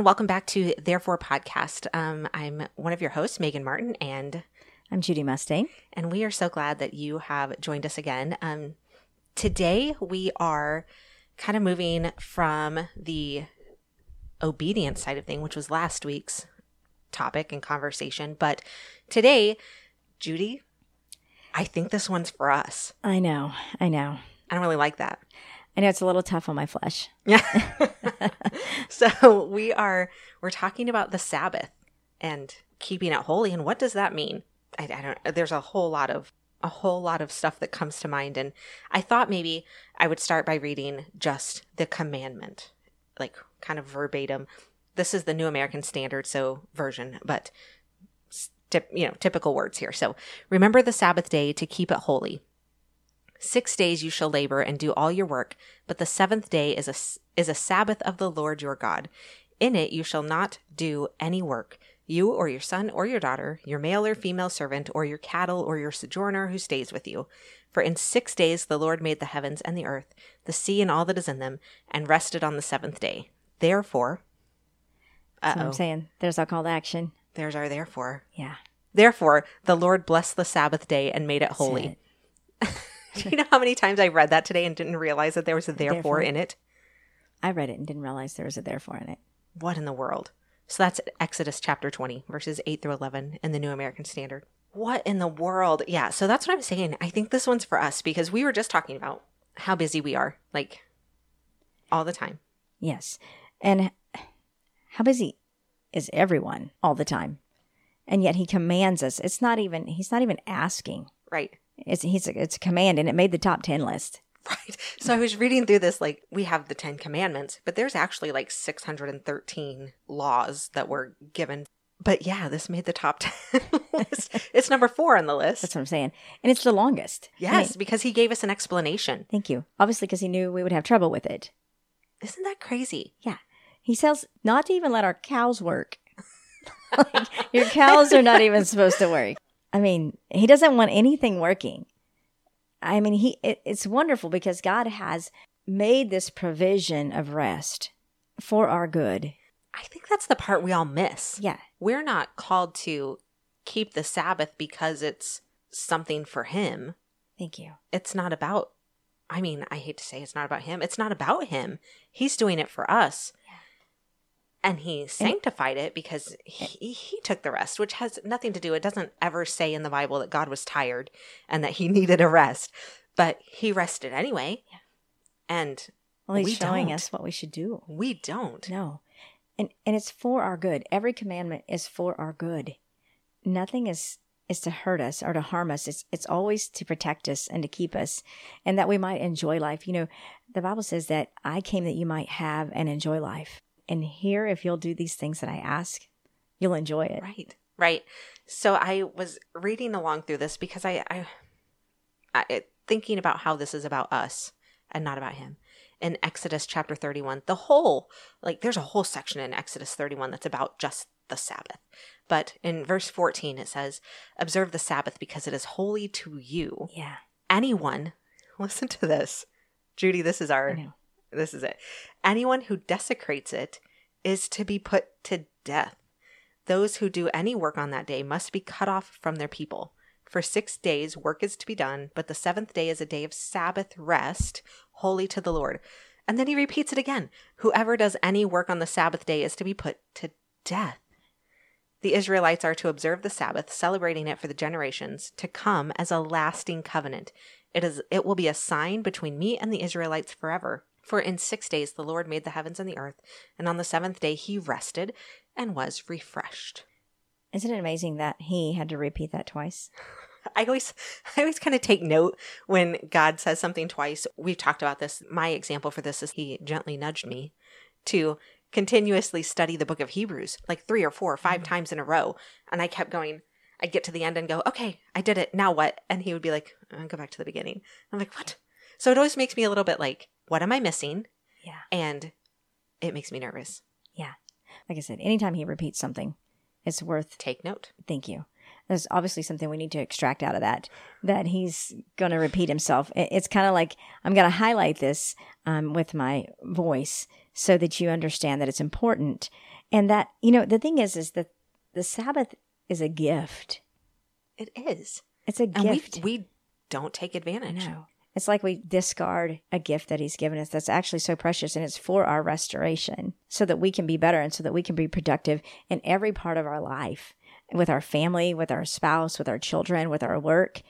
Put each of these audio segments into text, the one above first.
everyone. Welcome back to Therefore Podcast. Um, I'm one of your hosts, Megan Martin, and I'm Judy Mustang. And we are so glad that you have joined us again. Um, today, we are kind of moving from the obedience side of thing, which was last week's topic and conversation. But today, Judy, I think this one's for us. I know. I know. I don't really like that. I know it's a little tough on my flesh. Yeah. so we are we're talking about the Sabbath and keeping it holy and what does that mean? I, I don't there's a whole lot of a whole lot of stuff that comes to mind and I thought maybe I would start by reading just the commandment like kind of verbatim. This is the New American Standard so version, but you know, typical words here. So, remember the Sabbath day to keep it holy. Six days you shall labor and do all your work, but the seventh day is a, is a Sabbath of the Lord your God. In it you shall not do any work, you or your son or your daughter, your male or female servant, or your cattle or your sojourner who stays with you. For in six days the Lord made the heavens and the earth, the sea and all that is in them, and rested on the seventh day. Therefore, I'm saying. There's our call to action. There's our therefore. Yeah. Therefore, the Lord blessed the Sabbath day and made it holy. Do you know how many times I read that today and didn't realize that there was a therefore, therefore, in it? I read it and didn't realize there was a therefore in it. What in the world? So that's Exodus chapter 20, verses 8 through 11 in the New American Standard. What in the world? Yeah, so that's what I'm saying. I think this one's for us because we were just talking about how busy we are, like all the time. Yes. And how busy is everyone all the time? And yet he commands us. It's not even, he's not even asking. Right. It's he's it's a command, and it made the top ten list. Right. So I was reading through this, like we have the Ten Commandments, but there's actually like 613 laws that were given. But yeah, this made the top 10 list. It's number four on the list. That's what I'm saying. And it's the longest. Yes, because he gave us an explanation. Thank you. Obviously, because he knew we would have trouble with it. Isn't that crazy? Yeah. He says not to even let our cows work. like, your cows are not even supposed to work. I mean, he doesn't want anything working. I mean, he it, it's wonderful because God has made this provision of rest for our good. I think that's the part we all miss. Yeah. We're not called to keep the Sabbath because it's something for him. Thank you. It's not about I mean, I hate to say it's not about him. It's not about him. He's doing it for us and he sanctified it because he, he took the rest which has nothing to do it doesn't ever say in the bible that god was tired and that he needed a rest but he rested anyway. And well he's we showing don't. us what we should do. We don't. No. And and it's for our good. Every commandment is for our good. Nothing is is to hurt us or to harm us. It's it's always to protect us and to keep us and that we might enjoy life. You know the bible says that i came that you might have and enjoy life and here, if you'll do these things that I ask, you'll enjoy it. Right. Right. So I was reading along through this because I, I, I thinking about how this is about us and not about him. In Exodus chapter 31, the whole, like, there's a whole section in Exodus 31 that's about just the Sabbath. But in verse 14, it says, Observe the Sabbath because it is holy to you. Yeah. Anyone, listen to this. Judy, this is our this is it. Anyone who desecrates it is to be put to death. Those who do any work on that day must be cut off from their people. For six days work is to be done, but the seventh day is a day of Sabbath rest, holy to the Lord. And then he repeats it again Whoever does any work on the Sabbath day is to be put to death. The Israelites are to observe the Sabbath, celebrating it for the generations to come as a lasting covenant. It is it will be a sign between me and the Israelites forever. For in six days the Lord made the heavens and the earth, and on the seventh day he rested and was refreshed. Isn't it amazing that he had to repeat that twice? I always I always kind of take note when God says something twice. We've talked about this. My example for this is he gently nudged me to continuously study the book of Hebrews like 3 or 4 or 5 mm-hmm. times in a row and I kept going I'd get to the end and go, "Okay, I did it. Now what?" And he would be like, uh, "Go back to the beginning." I'm like, "What?" So it always makes me a little bit like what am I missing? Yeah. And it makes me nervous. Yeah. Like I said, anytime he repeats something, it's worth take note. Thank you. There's obviously something we need to extract out of that, that he's going to repeat himself. It's kind of like I'm going to highlight this um, with my voice so that you understand that it's important. And that, you know, the thing is, is that the Sabbath is a gift. It is. It's a And we gift. we don't take advantage. No. It's like we discard a gift that he's given us that's actually so precious and it's for our restoration so that we can be better and so that we can be productive in every part of our life with our family, with our spouse, with our children, with our work.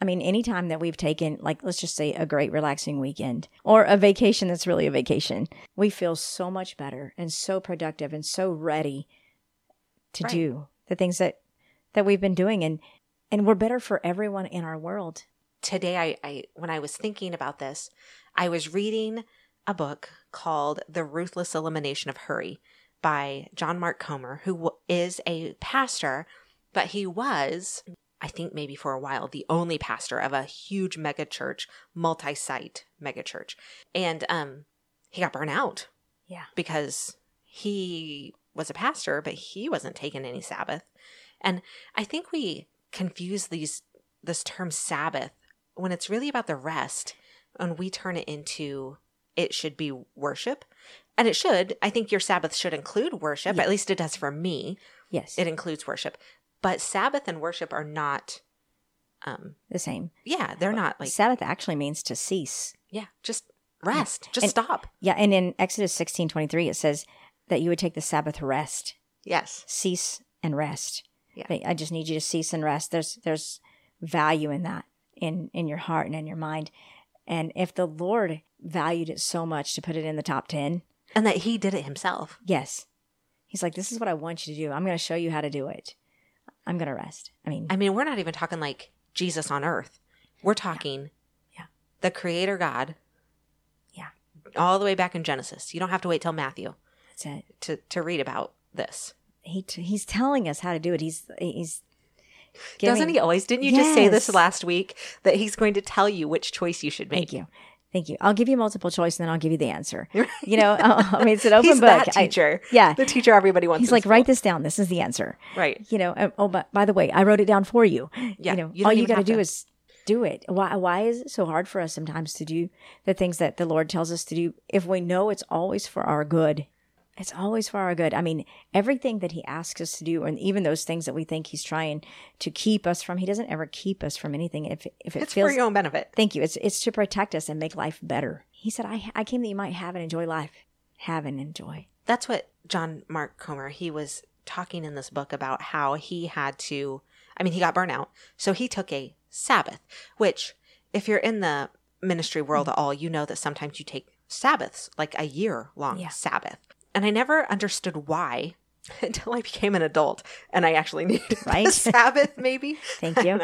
I mean, anytime that we've taken, like, let's just say a great relaxing weekend or a vacation that's really a vacation, we feel so much better and so productive and so ready to Right. do the things that, that we've been doing. And, and we're better for everyone in our world. Today I, I when I was thinking about this, I was reading a book called The Ruthless Elimination of Hurry by John Mark Comer, who is a pastor, but he was, I think maybe for a while, the only pastor of a huge megachurch, multi-site megachurch. And um he got burnt out Yeah. because he was a pastor, but he wasn't taking any Sabbath. And I think we confuse these this term Sabbath when it's really about the rest, and we turn it into it should be worship. And it should. I think your Sabbath should include worship. Yeah. At least it does for me. Yes. It includes worship. But Sabbath and worship are not um the same. yeah, they're not like Sabbath actually means to cease. yeah, just rest. Just And- stop. Yeah, and in Exodus sixteen twenty three, it says that you would take the Sabbath rest, Yes. cease and rest. Yeah. I- I just need you to cease and rest. There's there's value in that in in your heart and in your mind. And if the Lord valued it so much to put it in the top ten, And that he did it himself. yes, He's like, "This is what I want you to do. I'm going to show you how to do it. I'm going to rest." I mean, I mean, we're not even talking like Jesus on earth. We're talking Yeah. the creator God. Yeah. All the way back in Genesis. You don't have to wait till Matthew to, to read about this. He t- he's telling us how to do it. He's he's Doesn't he always? Didn't you just say this last week that he's going to tell you which choice you should make? Thank you. Thank you. I'll give you multiple choice and then I'll give you the answer. You know, I mean, it's an open he's book. that I- teacher. yeah. The teacher everybody wants. He's like, school. write this down. This is the answer. Right. You know, and- oh, but by the way, I wrote it down for you. Yeah, You know, you all you got to do is do it. Why, why is it so hard for us sometimes to do the things that the Lord tells us to do if we know it's always for our good? It's always for our good. I mean, everything that He asks us to do, and even those things that we think He's trying to keep us from, He doesn't ever keep us from anything. If if it It's feels for your own benefit. Thank you. It's it's to protect us and make life better. He said, I, I came that you might have and enjoy life. Have and enjoy. That's what John Mark Comer, he was talking in this book about how he had to, I mean, he got burnout. So he took a Sabbath, which, if you're in the ministry world at all, you know that sometimes you take Sabbaths, like a year long Yeah. Sabbath. And I never understood why until I became an adult and I actually needed Right. a Sabbath, maybe. Thank you.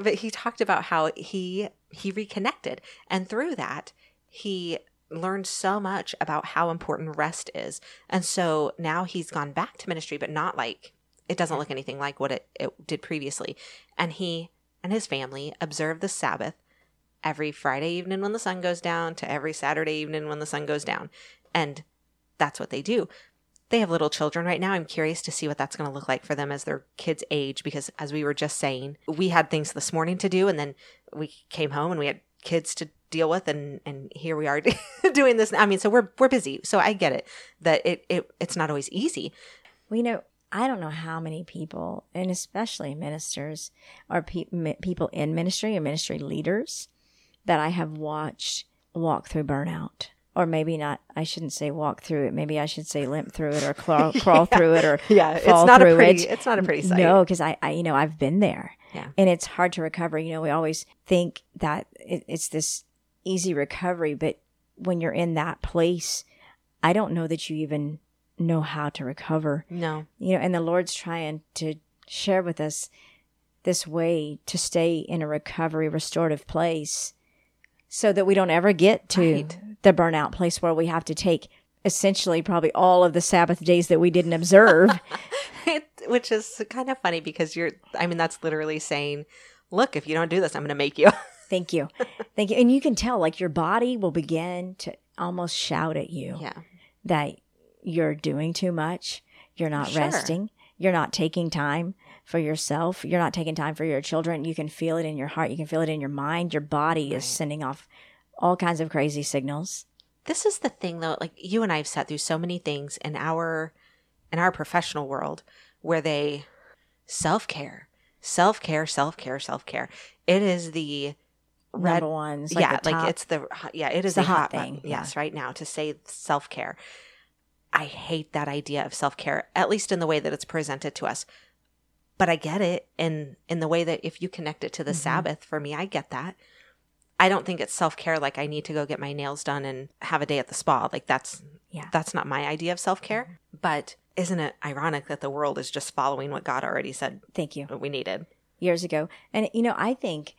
But he talked about how he he reconnected, and through that, he learned so much about how important rest is. And so now he's gone back to ministry, but not like it doesn't look anything like what it, it did previously. And he and his family observe the Sabbath every Friday evening when the sun goes down to every Saturday evening when the sun goes down. And that's what they do. They have little children right now. I'm curious to see what that's going to look like for them as their kids age because as we were just saying, we had things this morning to do and then we came home and we had kids to deal with and and here we are doing this. I mean, so we're we're busy. So I get it that it, it it's not always easy. You know, I don't know how many people, and especially ministers or pe- people in ministry or ministry leaders, that I have watched walk through burnout. Or maybe not, I shouldn't say walk through it. Maybe I should say limp through it or crawl, crawl through it or Yeah, it's not a pretty it. it's not a pretty sight. No, because I, I, you know, I've been there. Yeah. And it's hard to recover. You know, we always think that it, it's this easy recovery, but when you're in that place, I don't know that you even know how to recover. No. You know, and the Lord's trying to share with us this way to stay in a recovery, restorative place so that we don't ever get to Right. The burnout place where we have to take essentially probably all of the Sabbath days that we didn't observe. It, which is kind of funny because you're I mean that's literally saying, look, if you don't do this, I'm going to make you. Thank you. Thank you. And you can tell, like, your body will begin to almost shout at you yeah. that you're doing too much. You're not Sure. resting. You're not taking time for yourself. You're not taking time for your children. You can feel it in your heart. You can feel it in your mind. Your body is sending off all kinds of crazy signals. This is the thing though, like you and I have sat through so many things in our in our professional world where they self care, self care, self care, self care. It is the red Number one. It's like yeah, like it's the yeah, it is the hot hot thing, button, yeah. Yes, right now to say self care. I hate that idea of self care, at least in the way that it's presented to us. But I get it in in the way that if you connect it to the Mhm. Sabbath, for me, I get that. I don't think it's self care like I need to go get my nails done and have a day at the spa. Like that's Yeah. that's not my idea of self care. But isn't it ironic that the world is just following what God already said Thank you. we needed? Years ago. And, you know, I think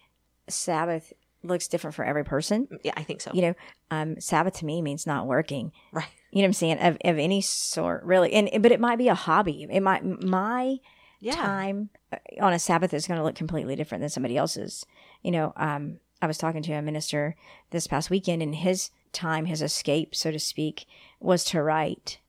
Sabbath looks different for every person. Yeah, I think so. You know, um, Sabbath to me means not working. Right. You know what I'm saying? Of, of any sort, really. And but it might be a hobby. It might my Yeah. time uh, on a Sabbath is going to look completely different than somebody else's. You know, um, I was talking to a minister this past weekend, and his time, his escape, so to speak, was to write.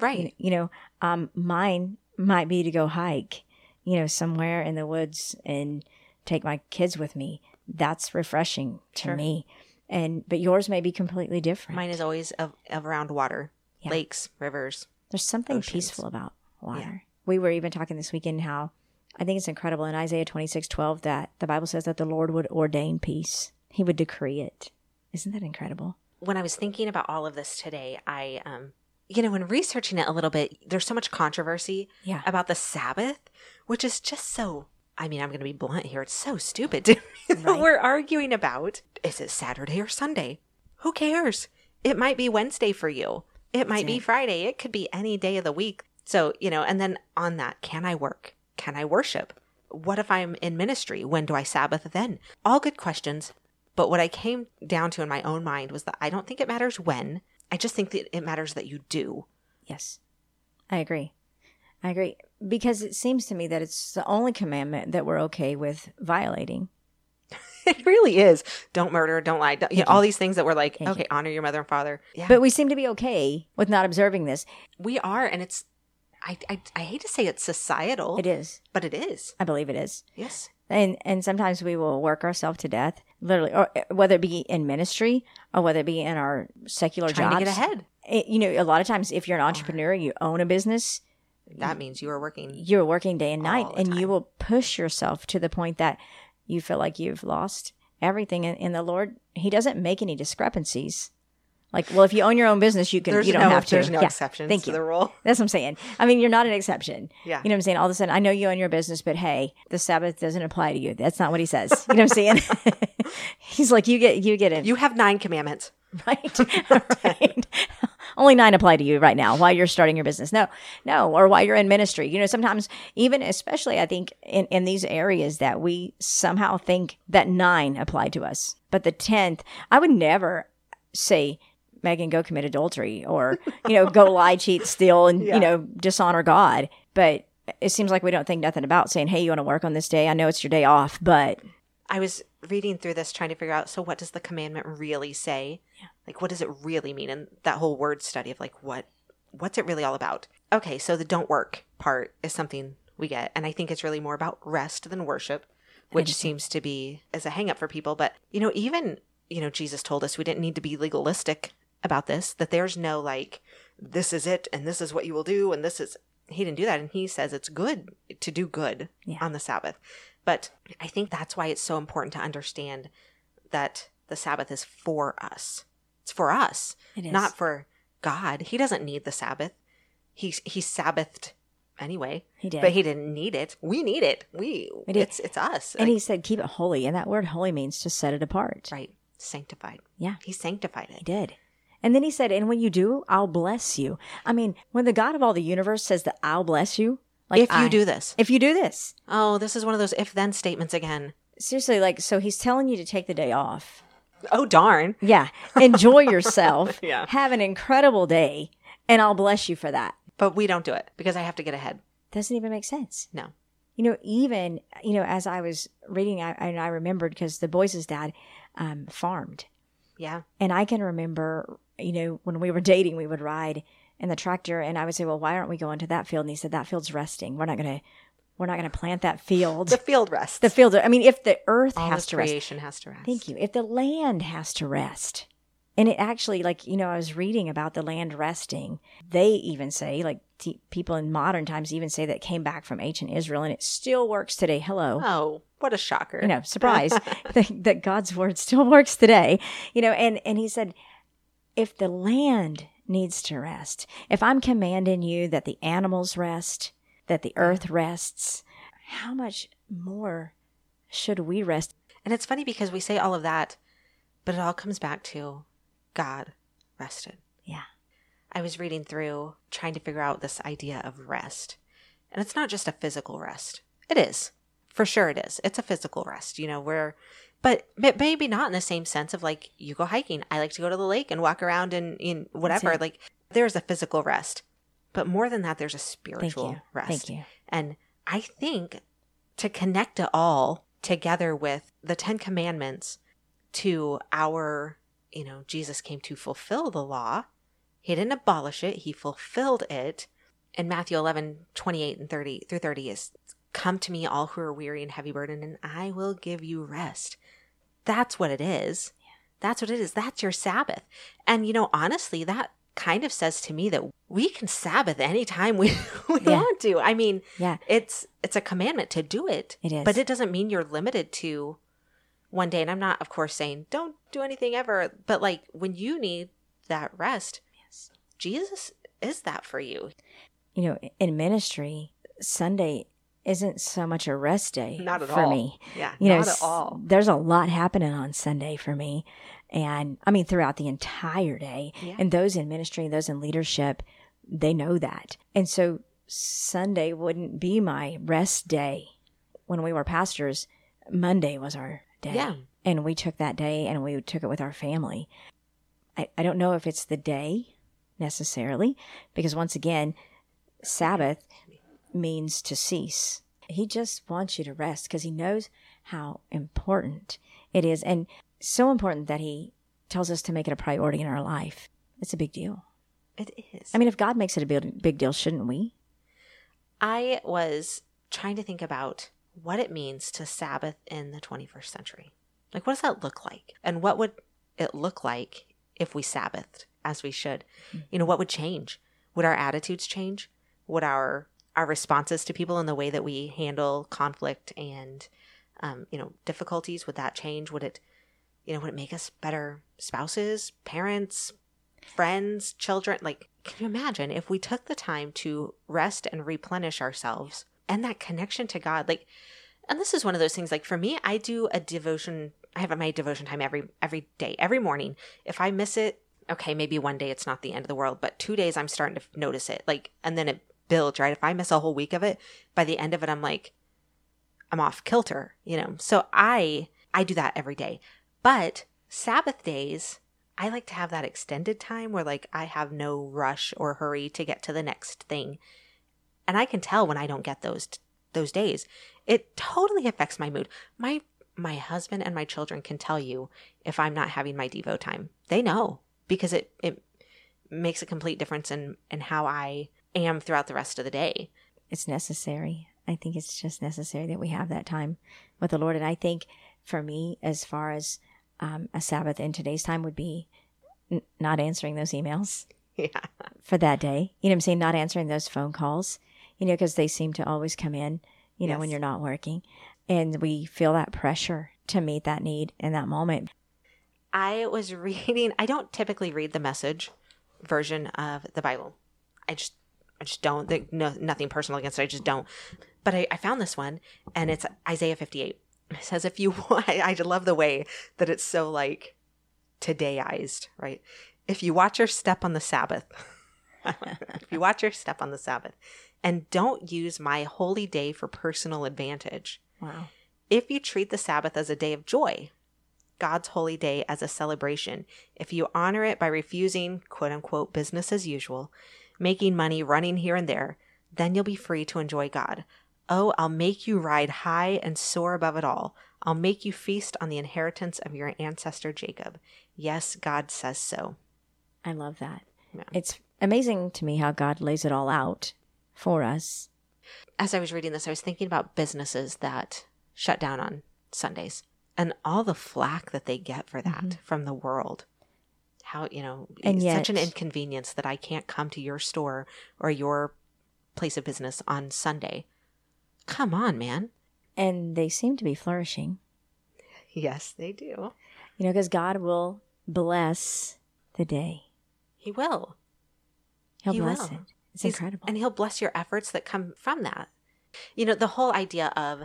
Right. You, you know, um, mine might be to go hike. You know, somewhere in the woods and take my kids with me. That's refreshing to Sure. me. And but yours may be completely different. Mine is always of, of around water, Yeah. lakes, rivers. There's something Oceans. peaceful about water. We were even talking this weekend how I think it's incredible in Isaiah 26 12 that the Bible says that the Lord would ordain peace, He would decree it. Isn't that incredible? When I was thinking about all of this today, I, um, you know, when researching it a little bit, there's so much controversy Yeah. about the Sabbath, which is just so. I mean, I'm going to be blunt here. It's so stupid to me that Right. we're arguing about is it Saturday or Sunday? Who cares? It might be Wednesday for you. It might be it. Friday. It could be any day of the week. So, you know, and then on that, can I work? Can I worship? What if I'm in ministry? When do I Sabbath then? All good questions. But what I came down to in my own mind was that I don't think it matters when. I just think that it matters that you do. Yes. I agree. I agree. Because it seems to me that it's the only commandment that we're okay with violating. It really is. Don't murder, don't lie. Don't, you know, all these things that we're like, okay, honor your mother and father. Yeah. But we seem to be okay with not observing this. we are, and it's, I, I, I hate to say it's societal, It is. but it is. I believe it is. Yes. and and sometimes we will work ourselves to death literally or whether it be in ministry or whether it be in our secular Trying jobs to get ahead. It- you know a lot of times if you're an entrepreneur you own a business That means you are working. you're working day and night and time. you will push yourself to the point that you feel like you've lost everything in, in the lord he doesn't make any discrepancies like well if you own your own business you can There's you don't no, have to there's no Yeah, exceptions thank to you the rule. that's what i'm saying i mean you're not an exception Yeah. you know what I'm saying? All of a sudden, I know you own your business, but hey, the Sabbath doesn't apply to you. That's not what he says. You know what I'm saying? He's like, you get, you get it, You have nine commandments. right? right. Only nine apply to you right now while you're starting your business. No, no, or while you're in ministry. You know, sometimes even, especially, I think in in these areas that we somehow think that nine apply to us, but the tenth, I would never say. Megan, go commit adultery, or you know, go lie, cheat, steal, and Yeah. you know, dishonor God. But it seems like we don't think nothing about saying, "Hey, you want to work on this day? I know it's your day off, but I was reading through this trying to figure out so what does the commandment really say? Like what does it really mean? And that whole word study of like what what's it really all about? Okay, so the don't work part is something we get. And I think it's really more about rest than worship, which seems to be as a hang up for people. But you know, even you know, Jesus told us we didn't need to be legalistic about this, that there's no like, this is it and this is what you will do and this is he didn't do that and he says it's good to do good Yeah. on the Sabbath. But I think that's why it's so important to understand that the Sabbath is for us. It's for us, it is not for God. He doesn't need the Sabbath. He he Sabbathed anyway, He did. but he didn't need it. We need it. We We it's it's us. and Like, he said, "Keep it holy," and that word "holy" means to set it apart. right sanctified. Yeah. He sanctified it. He did. And then he said, "And when you do, I'll bless you." I mean, when the God of all the universe says that I'll bless you, like if you I- do this. if you do this, Oh, this is one of those if then statements again. seriously, like, so he's telling you to take the day off. Oh darn. Yeah, enjoy yourself. Yeah. have an incredible day, and I'll bless you for that. But we don't do it because I have to get ahead. Doesn't even make sense. No. You know, even you know, as I was reading, I and I remembered because the boys' dad um, farmed, Yeah. And I can remember, you know, when we were dating, we would ride in the tractor, and I would say, "Well, why aren't we going to that field?" And he said, "That field's resting. We're not gonna, we're not gonna plant that field. The field rests. the field. I mean, if the earth All has to rest, creation has to rest. thank you. If the land has to rest, And it actually, like, you know, I was reading about the land resting. They even say, like, t- people in modern times even say that came back from ancient Israel and it still works today. Hello. Oh, what a shocker. You know, surprise that, that God's word still works today. You know, and, and he said, if the land needs to rest, if I'm commanding you that the animals rest, that the earth rests, how much more should we rest? And it's funny because we say all of that, but it all comes back to God rested. Yeah. I was reading through trying to figure out this idea of rest. And it's not just a physical rest. It is. For sure it is. It's a physical rest, you know, where but maybe not in the same sense of like you go hiking. I like to go to the lake and walk around and in whatever. Like there's a physical rest. But more than that, there's a spiritual Thank you. rest. Thank you. And I think to connect it all together with the Ten Commandments to our, you know, Jesus came to fulfill the law. He didn't abolish it, he fulfilled it. And Matthew 11, 28 and 30 through 30 is come to me, all who are weary and heavy burdened, and I will give you rest. That's what it is. That's what it is. That's your Sabbath. And, you know, honestly, that kind of says to me that we can Sabbath anytime we, we Yeah. want to. I mean, Yeah. it's it's a commandment to do it. It is. But it doesn't mean you're limited to one day. And I'm not, of course, saying don't do anything ever. But like when you need that rest, Yes. Jesus is that for you. You know, in ministry, Sunday isn't so much a rest day Not at for all. me. Yeah, You know, not s- at all. there's a lot happening on Sunday for me. And I mean, throughout the entire day. Yeah. And those in ministry, those in leadership, they know that. And so Sunday wouldn't be my rest day. When we were pastors, Monday was our day. Yeah. And we took that day and we took it with our family. I, I don't know if it's the day necessarily, because once again, mm-hmm. Sabbath means to cease. He just wants you to rest because he knows how important it is. And so important that he tells us to make it a priority in our life. It's a big deal. It is. I mean, if God makes it a big, big deal, shouldn't we? I was trying to think about what it means to Sabbath in the 21st century. Like, what does that look like? And what would it look like if we Sabbathed as we should? Hmm. You know, what would change? Would our attitudes change? Would our our responses to people and the way that we handle conflict and um, you know difficulties would that change? Would it you know would it make us better spouses, parents, friends, children? Like, can you imagine if we took the time to rest and replenish ourselves and that connection to God? Like, and this is one of those things. Like for me, I do a devotion. I have my devotion time every every day, every morning. If I miss it, okay, maybe one day it's not the end of the world, but two days I'm starting to notice it. Like, and then it builds. Right? If I miss a whole week of it, by the end of it, I'm like, I'm off kilter. You know. So I I do that every day. But Sabbath days, I like to have that extended time where like I have no rush or hurry to get to the next thing. And I can tell when I don't get those those days. It totally affects my mood. My my husband and my children can tell you if I'm not having my devo time. They know because it it makes a complete difference in in how I am throughout the rest of the day. It's necessary. I think it's just necessary that we have that time with the Lord. And I think for me, as far as um, a Sabbath in today's time would be n- not answering those emails Yeah. for that day. You know what I'm saying? Not answering those phone calls, you know, because they seem to always come in, you know, when you're not working. And we feel that pressure to meet that need in that moment. I was reading. I don't typically read the message version of the Bible. I just, I just don't. Think, no, nothing personal against it. I just don't. But I, I found this one, and it's Isaiah fifty-eight. It says, "If you, I, I love the way that it's so like todayized, right? If you watch your step on the Sabbath, if you watch your step on the Sabbath, and don't use my holy day for personal advantage." Wow. If you treat the Sabbath as a day of joy, God's holy day as a celebration, if you honor it by refusing quote unquote business as usual, making money running here and there, then you'll be free to enjoy God. Oh, I'll make you ride high and soar above it all. I'll make you feast on the inheritance of your ancestor Jacob. Yes, God says so. I love that. Yeah. It's amazing to me how God lays it all out for us. As I was reading this, I was thinking about businesses that shut down on Sundays and all the flack that they get for that mm-hmm. from the world. How you know And it's such an inconvenience that I can't come to your store or your place of business on Sunday. Come on, man. And they seem to be flourishing, Yes, they do. you know, because God will bless the day. He will. He'll He bless will. it. It's He's- incredible. And he'll bless your efforts that come from that. You know, the whole idea of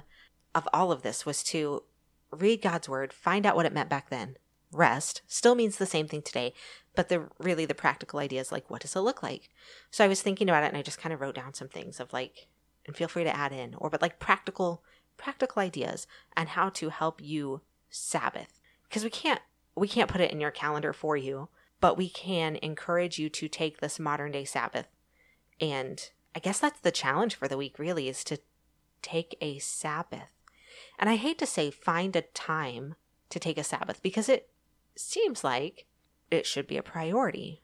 of all of this was to read God's word, find out what it meant back then. Rest still means the same thing today, but the really the practical idea is like what does it look like? So I was thinking about it and I just kind of wrote down some things of like and feel free to add in or but like practical practical ideas and how to help you Sabbath. Because we can't we can't put it in your calendar for you, but we can encourage you to take this modern day Sabbath and I guess that's the challenge for the week, really, is to take a Sabbath. And I hate to say find a time to take a Sabbath because it seems like it should be a priority.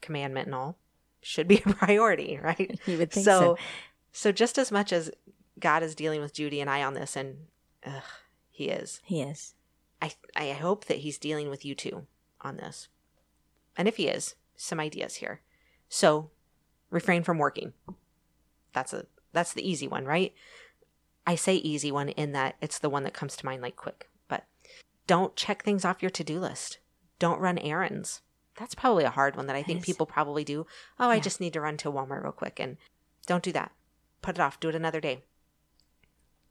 Commandment and all should be a priority, right? you would think so. so, so just as much as God is dealing with Judy and I on this, and ugh, He is, He is. I I hope that He's dealing with you too on this. And if He is, some ideas here. So, refrain from working. That's a that's the easy one, right? I say easy one in that it's the one that comes to mind like quick. Don't check things off your to-do list. Don't run errands. That's probably a hard one that I That think is. people probably do. Oh, I just need to run to Walmart real quick and don't do that. Put it off. Do it another day.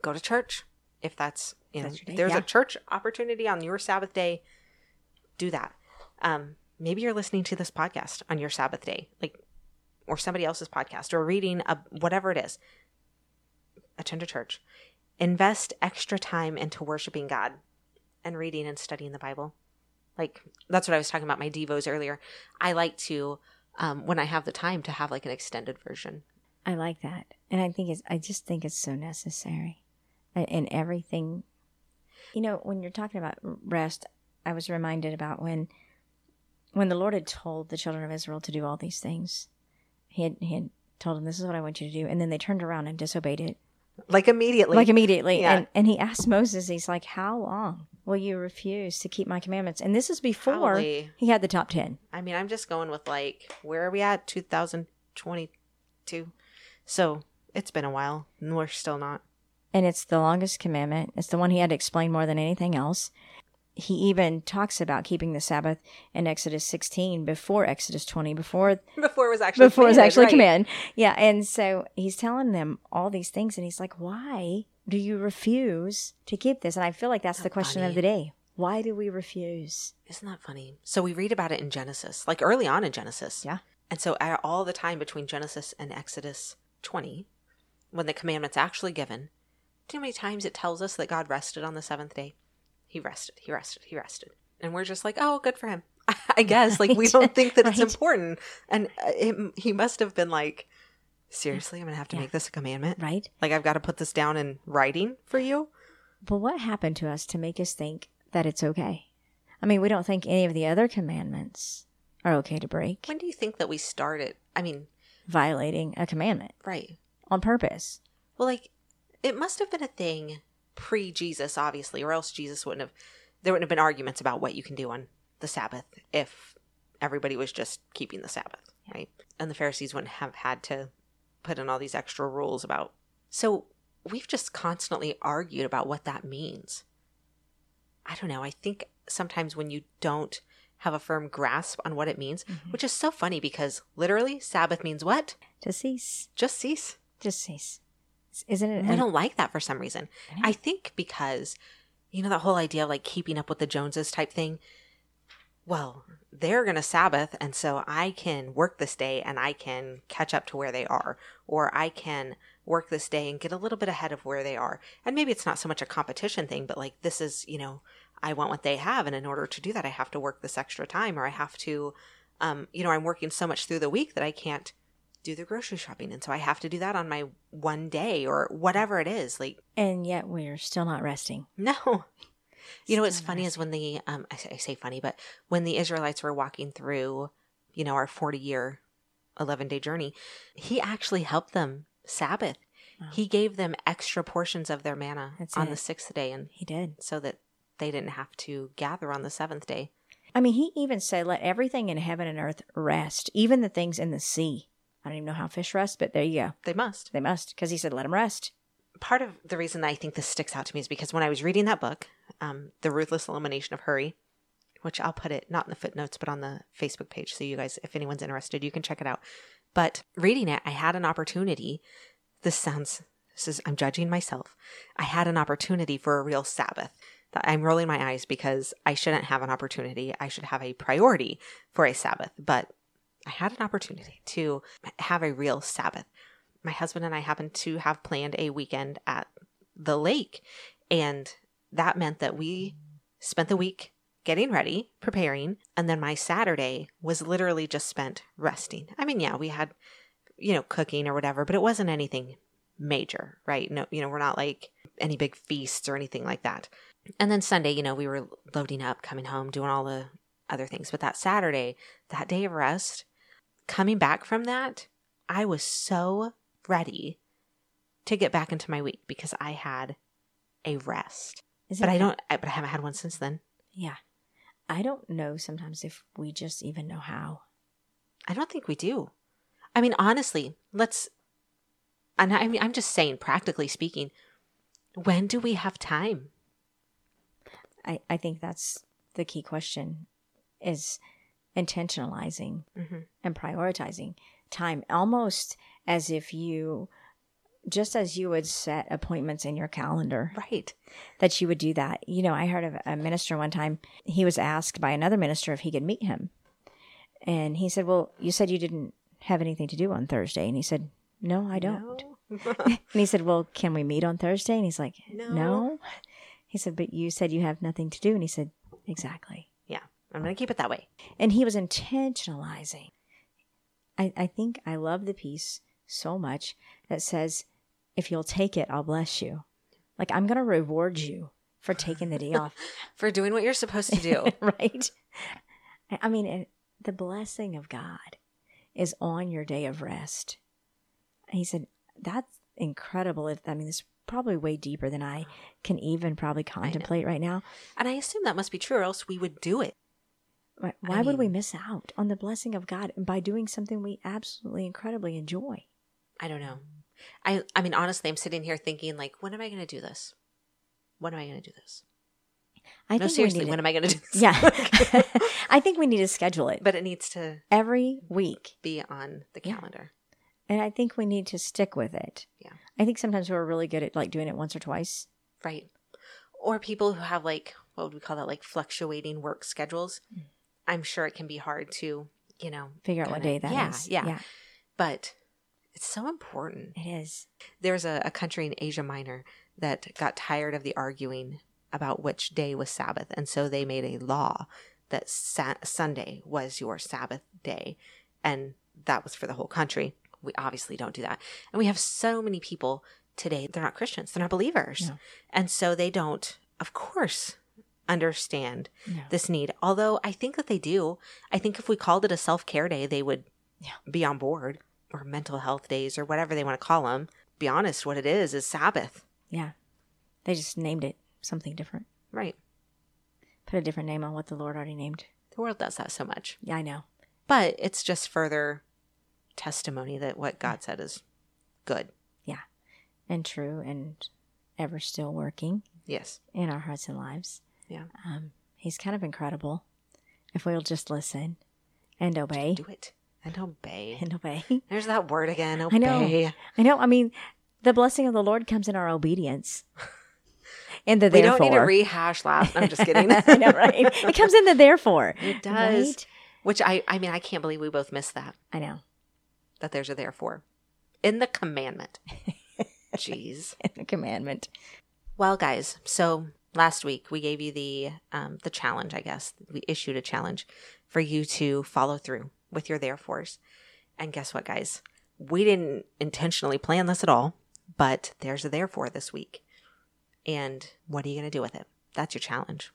Go to church if that's you know That's day, there's yeah. a church opportunity on your Sabbath day. Do that. Um, maybe you're listening to this podcast on your Sabbath day, like or somebody else's podcast or reading a, whatever it is. Attend a church. Invest extra time into worshiping God and reading and studying the Bible. Like that's what I was talking about my devos earlier. I like to um, when I have the time to have like an extended version. I like that. And I think it's, I just think it's so necessary in everything. You know, when you're talking about rest, I was reminded about when, when the Lord had told the children of Israel to do all these things. He had, he had told them, this is what I want you to do. And then they turned around and disobeyed it. Like immediately. like immediately. yeah. And, and he asked Moses, he's like, how long will you refuse to keep my commandments? And this is before Probably. he had the top 10. I mean, I'm just going with like where are we at? 2022. So it's been a while, and we're still not. and it's the longest commandment. It's the one he had to explain more than anything else. He even talks about keeping the Sabbath in Exodus 16 before Exodus 20, before Before it was actually before it was commanded, actually right. command. Yeah, and so he's telling them all these things, and he's like, "Why do you refuse to keep this?" And I feel like that's the question funny. of the day: Why do we refuse? Isn't that funny? So we read about it in Genesis, like early on in Genesis. Yeah. And so all the time between Genesis and Exodus 20, when the commandment's actually given, do you know how many times it tells us that God rested on the seventh day? He rested, he rested, he rested. And we're just like, oh, good for him. I guess. Like, we don't think that it's important. And uh, it, he must have been like, seriously, I'm going to have to Yeah. make this a commandment? Right? Like, I've got to put this down in writing for you? But what happened to us to make us think that it's okay? I mean, we don't think any of the other commandments are okay to break, When do you think that we started? I mean, violating a commandment right. on purpose. Well, like it must have been a thing pre Jesus, obviously, or else Jesus wouldn't have. There wouldn't have been arguments about what you can do on the Sabbath if everybody was just keeping the Sabbath, right? And the Pharisees wouldn't have had to put in all these extra rules about. So we've just constantly argued about what that means. I don't know. I think sometimes when you don't have a firm grasp on what it means, mm-hmm. which is so funny because literally Sabbath means what? To cease. Just cease. Just cease. Isn't it? I don't like that for some reason. I. I think because, you know, that whole idea of like keeping up with the Joneses type thing. Well, they're going to Sabbath, and so I can work this day and I can catch up to where they are, or I can work this day and get a little bit ahead of where they are. And maybe it's not so much a competition thing, but like this is, you know, I want what they have, and in order to do that, I have to work this extra time, or I have to, um, you know, I'm working so much through the week that I can't do the grocery shopping, and so I have to do that on my one day or whatever it is. Like and yet we're still not resting. no. You know what's funny is when the um I say, I say funny, but when the Israelites were walking through, you know, our 40 year 11 day journey, he actually helped them Sabbath. Wow. He gave them extra portions of their manna That's on it. the 6th day and He did. so that they didn't have to gather on the 7th day. I mean, he even said, let everything in heaven and earth rest, even the things in the sea. I don't even know how fish rest, but there you go. They must. They must, because he said, let them rest. Part of the reason that I think this sticks out to me is because when I was reading that book, um, The Ruthless Elimination of Hurry, which I'll put it not in the footnotes, but on the Facebook page. So you guys, if anyone's interested, you can check it out. But reading it, I had an opportunity. This sounds, this is, I'm judging myself. I had an opportunity for a real Sabbath. I'm rolling my eyes because I shouldn't have an opportunity. I should have a priority for a Sabbath. But I had an opportunity to have a real Sabbath. My husband and I happened to have planned a weekend at the lake. And that meant that we spent the week getting ready, preparing, and then my Saturday was literally just spent resting. I mean, yeah, we had, you know, cooking or whatever, but it wasn't anything major, right? No, you know, we're not like any big feasts or anything like that. And then Sunday, you know, we were loading up, coming home, doing all the other things. But that Saturday, that day of rest, coming back from that, I was so ready to get back into my week because I had a rest. Is But I don't, I, but I haven't had one since then. Yeah. I don't know sometimes if we just even know how. I don't think we do. I mean, honestly, let's, and I mean, I'm just saying, practically speaking, when do we have time? I, I think that's the key question is intentionalizing Mhm. and prioritizing time almost as if you just as you would set appointments in your calendar Right. that you would do that you know i heard of a minister one time he was asked by another minister if he could meet him and he said well you said you didn't have anything to do on thursday and he said no i don't No. and he said well can we meet on thursday and he's like No. no he said but you said you have nothing to do and he said exactly. I'm going to keep it that way. and he was intentionalizing. I, I think I love the piece so much that says, if you'll take it, I'll bless you. Like, I'm going to reward you for taking the day off, For doing what you're supposed to do. right? I- mean, it, the blessing of God is on your day of rest. And he said, that's incredible. If I mean, it's probably way deeper than I can even probably contemplate right now. and I assume that must be true, or else we would do it. Why, I why would we miss out on the blessing of God by doing something we absolutely incredibly enjoy? I don't know. I I mean, honestly, I'm sitting here thinking, like, when am I going to do this? When am I going to do this? I no, think seriously, we need when to, am I going to do this? yeah. I think we need to schedule it but it needs to every week, be on the Yeah. calendar. and I think we need to stick with it. Yeah. I think sometimes we're really good at like doing it once or twice. Right. Or people who have like what would we call that? Like fluctuating work schedules. Mm. I'm sure it can be hard to, you know, Figure out what day that is. yeah, Yeah. But it's so important. it is. There's a, a country in Asia Minor that got tired of the arguing about which day was Sabbath. And so they made a law that sa- Sunday was your Sabbath day. And that was for the whole country. We obviously don't do that. And we have so many people today, they're not Christians, they're not believers. No. And so they don't, of course, understand No. this need. Although I think that they do. I think if we called it a self care day, they would Yeah. be on board or mental health days or whatever they want to call them. Be honest, what it is is Sabbath. Yeah. They just named it something different. Right. Put a different name on what the Lord already named. The world does that so much. Yeah, I know. But it's just further testimony that what God said is good. Yeah. And true and ever still working Yes. in our hearts and lives. Yeah. Um, he's kind of incredible if we'll just listen and obey. Do it and obey. And obey. There's that word again. I know. Obey. I know. I mean, the blessing of the Lord comes in our obedience. And the We therefore. We don't need to rehash last. I'm just kidding. I know, right? It comes in the therefore. It does. Right? Which I, I mean, I can't believe we both missed that. I know. That there's a therefore in the commandment. Jeez. the commandment. Well, guys, so last week we gave you the um, the challenge. I guess we issued a challenge for you to follow through with your therefores. And guess what, guys? We didn't intentionally plan this at all, but there's a therefore this week. And what are you going to do with it? That's your challenge.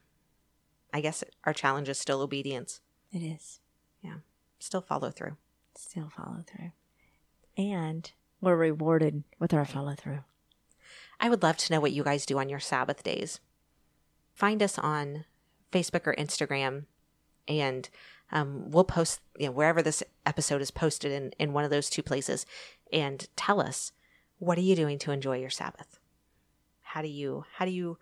I guess our challenge is still obedience. It is. Yeah still follow through. Still follow through. And we're rewarded with our follow through. I would love to know what you guys do on your Sabbath days. Find us on Facebook or Instagram And um, we'll post you know, wherever this episode is posted in, in one of those two places and tell us what are you doing to enjoy your Sabbath? How do you how do you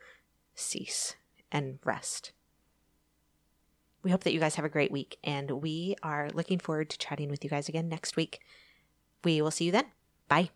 cease and rest? We hope that you guys have a great week and we are looking forward to chatting with you guys again next week. We will see you then. Bye.